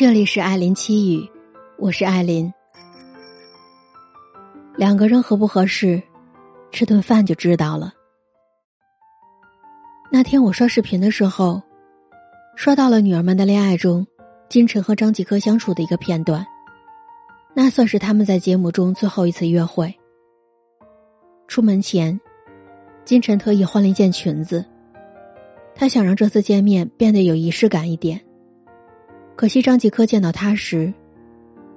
这里是艾琳七语，我是艾琳。两个人合不合适，吃顿饭就知道了。那天我刷视频的时候，刷到了《女儿们的恋爱》中金晨和张继科相处的一个片段，那算是他们在节目中最后一次约会。出门前，金晨特意换了一件裙子，她想让这次见面变得有仪式感一点。可惜张继科见到她时，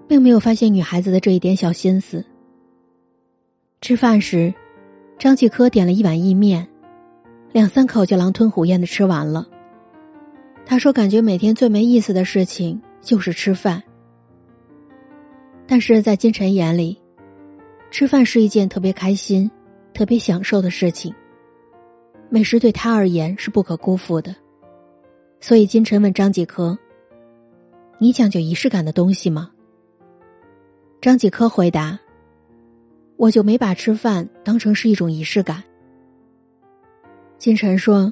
并没有发现女孩子的这一点小心思。吃饭时，张继科点了一碗意面，两三口就狼吞虎咽的吃完了。他说：“感觉每天最没意思的事情就是吃饭。”但是在金晨眼里，吃饭是一件特别开心、特别享受的事情。美食对他而言是不可辜负的，所以金晨问张继科。你讲究仪式感的东西吗？张继科回答：“我就没把吃饭当成是一种仪式感。”金晨说：“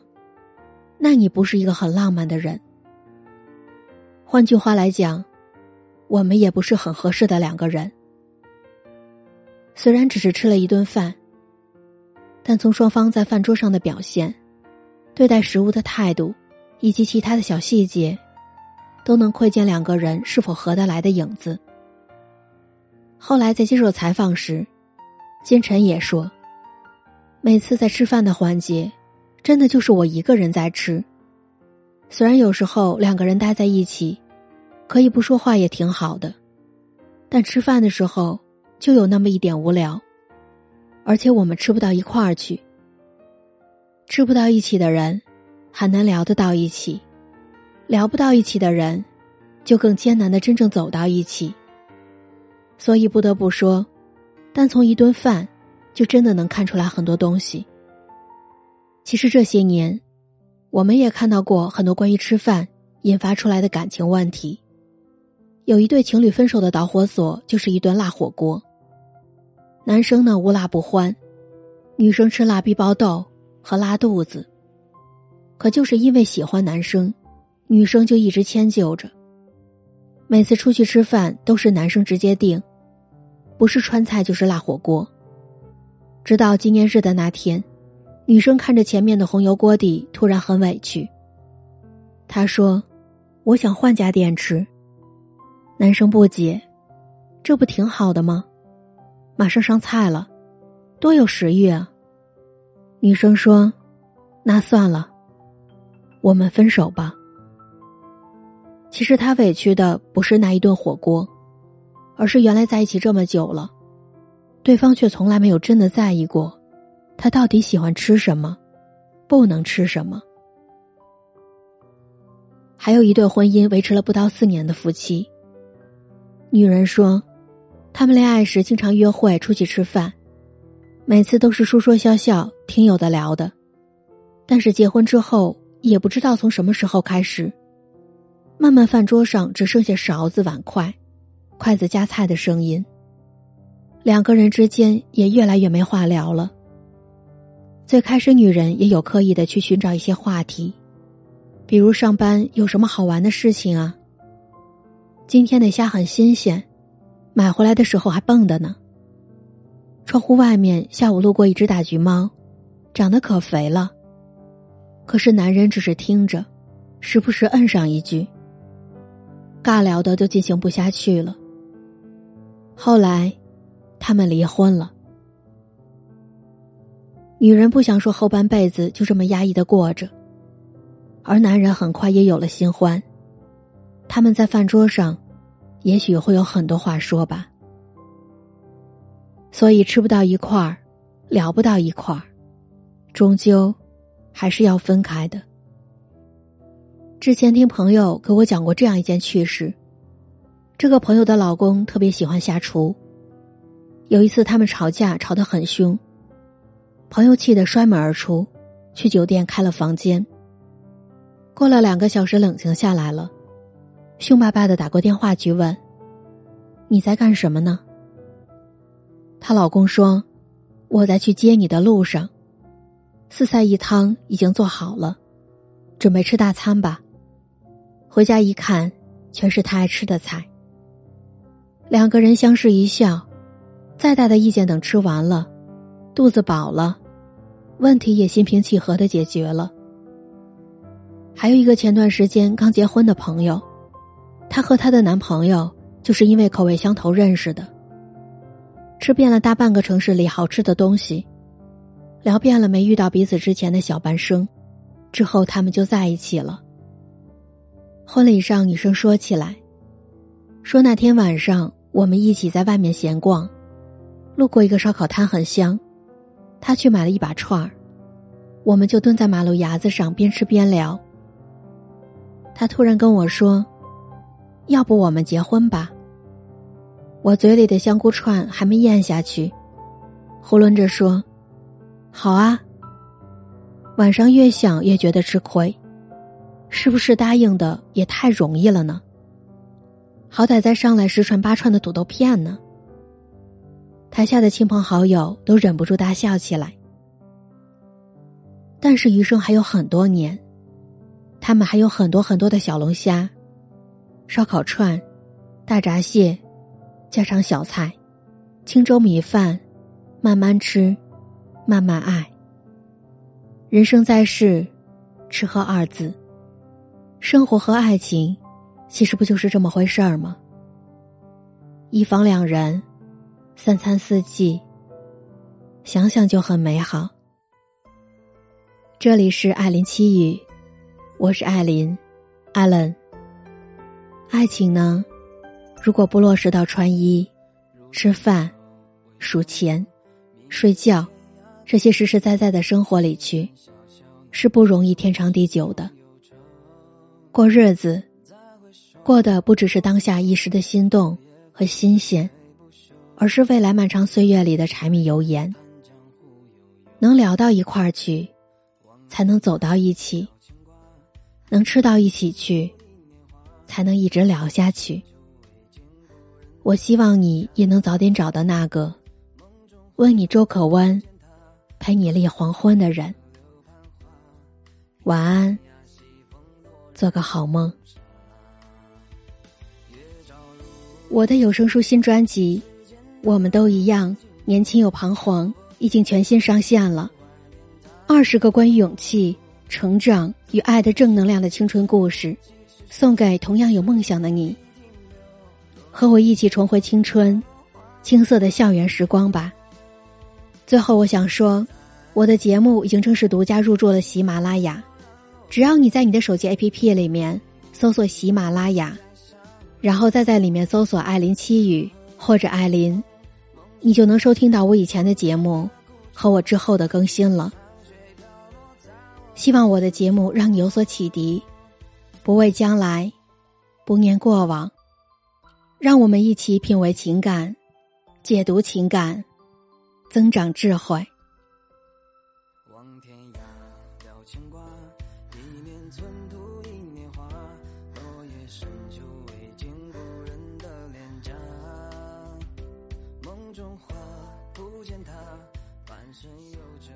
那你不是一个很浪漫的人。换句话来讲，我们也不是很合适的两个人。虽然只是吃了一顿饭，但从双方在饭桌上的表现、对待食物的态度以及其他的小细节。”都能窥见两个人是否合得来的影子。后来在接受采访时，金晨也说：“每次在吃饭的环节，真的就是我一个人在吃。虽然有时候两个人待在一起，可以不说话也挺好的，但吃饭的时候就有那么一点无聊，而且我们吃不到一块儿去。吃不到一起的人，很难聊得到一起。”聊不到一起的人，就更艰难的真正走到一起。所以不得不说，单从一顿饭，就真的能看出来很多东西。其实这些年，我们也看到过很多关于吃饭引发出来的感情问题。有一对情侣分手的导火索就是一顿辣火锅。男生呢无辣不欢，女生吃辣必爆痘和拉肚子。可就是因为喜欢男生。女生就一直迁就着，每次出去吃饭都是男生直接订，不是川菜就是辣火锅。直到纪念日的那天，女生看着前面的红油锅底，突然很委屈。她说：“我想换家店吃。”男生不解：“这不挺好的吗？马上上菜了，多有食欲啊。”女生说：“那算了，我们分手吧。”其实他委屈的不是那一顿火锅，而是原来在一起这么久了，对方却从来没有真的在意过，他到底喜欢吃什么，不能吃什么。还有一对婚姻维持了不到四年的夫妻。女人说，他们恋爱时经常约会出去吃饭，每次都是说说笑笑，挺有的聊的，但是结婚之后，也不知道从什么时候开始。慢慢，饭桌上只剩下勺子、碗筷、筷子夹菜的声音。两个人之间也越来越没话聊了。最开始，女人也有刻意的去寻找一些话题，比如上班有什么好玩的事情啊？今天的虾很新鲜，买回来的时候还蹦的呢。窗户外面下午路过一只大橘猫，长得可肥了。可是男人只是听着，时不时摁上一句。尬聊的就进行不下去了。后来，他们离婚了。女人不想说后半辈子就这么压抑的过着，而男人很快也有了新欢。他们在饭桌上，也许会有很多话说吧。所以吃不到一块儿，聊不到一块儿，终究还是要分开的。之前听朋友给我讲过这样一件趣事。这个朋友的老公特别喜欢下厨。有一次他们吵架，吵得很凶，朋友气得摔门而出，去酒店开了房间。过了两个小时，冷静下来了，凶巴巴的打过电话去问：“你在干什么呢？”她老公说：“我在去接你的路上，四菜一汤已经做好了，准备吃大餐吧。”回家一看，全是他爱吃的菜。两个人相视一笑，再大的意见等吃完了，肚子饱了，问题也心平气和的解决了。还有一个前段时间刚结婚的朋友，她和她的男朋友就是因为口味相投认识的。吃遍了大半个城市里好吃的东西，聊遍了没遇到彼此之前的小半生，之后他们就在一起了。婚礼上，女生说起来，说那天晚上我们一起在外面闲逛，路过一个烧烤摊很香，他去买了一把串儿，我们就蹲在马路牙子上边吃边聊。他突然跟我说：“要不我们结婚吧？”我嘴里的香菇串还没咽下去，囫囵着说：“好啊。”晚上越想越觉得吃亏，是不是答应的也太容易了呢？好歹再上来十串八串的土豆片呢。台下的亲朋好友都忍不住大笑起来。但是余生还有很多年，他们还有很多很多的小龙虾、烧烤串、大闸蟹。家常小菜，清粥米饭，慢慢吃，慢慢爱。人生在世，吃喝二字，生活和爱情，其实不就是这么回事儿吗？一房两人，三餐四季，想想就很美好。这里是艾琳七语，我是艾琳，艾伦。爱情呢？如果不落实到穿衣、吃饭、数钱、睡觉这些实实在在的生活里去，是不容易天长地久的。过日子，过的不只是当下一时的心动和新鲜，而是未来漫长岁月里的柴米油盐。能聊到一块儿去，才能走到一起；能吃到一起去，才能一直聊下去。我希望你也能早点找到那个，问你粥可温，陪你立黄昏的人。晚安，做个好梦。我的有声书新专辑《我们都一样，年轻又彷徨》已经全新上线了，二十个关于勇气、成长与爱的正能量的青春故事，送给同样有梦想的你。和我一起重回青春，青涩的校园时光吧。最后，我想说，我的节目已经正式独家入驻了喜马拉雅。只要你在你的手机 app 里面搜索喜马拉雅然后再在里面搜索艾琳七语或者艾琳你就能收听到我以前的节目和我之后的更新了。希望我的节目让你有所启迪不畏将来不念过往让我们一起品味情感解读情感增长智慧。望天涯了牵挂一念寸土一年华落叶深秋未见故人的脸颊。梦中花不见她半生有着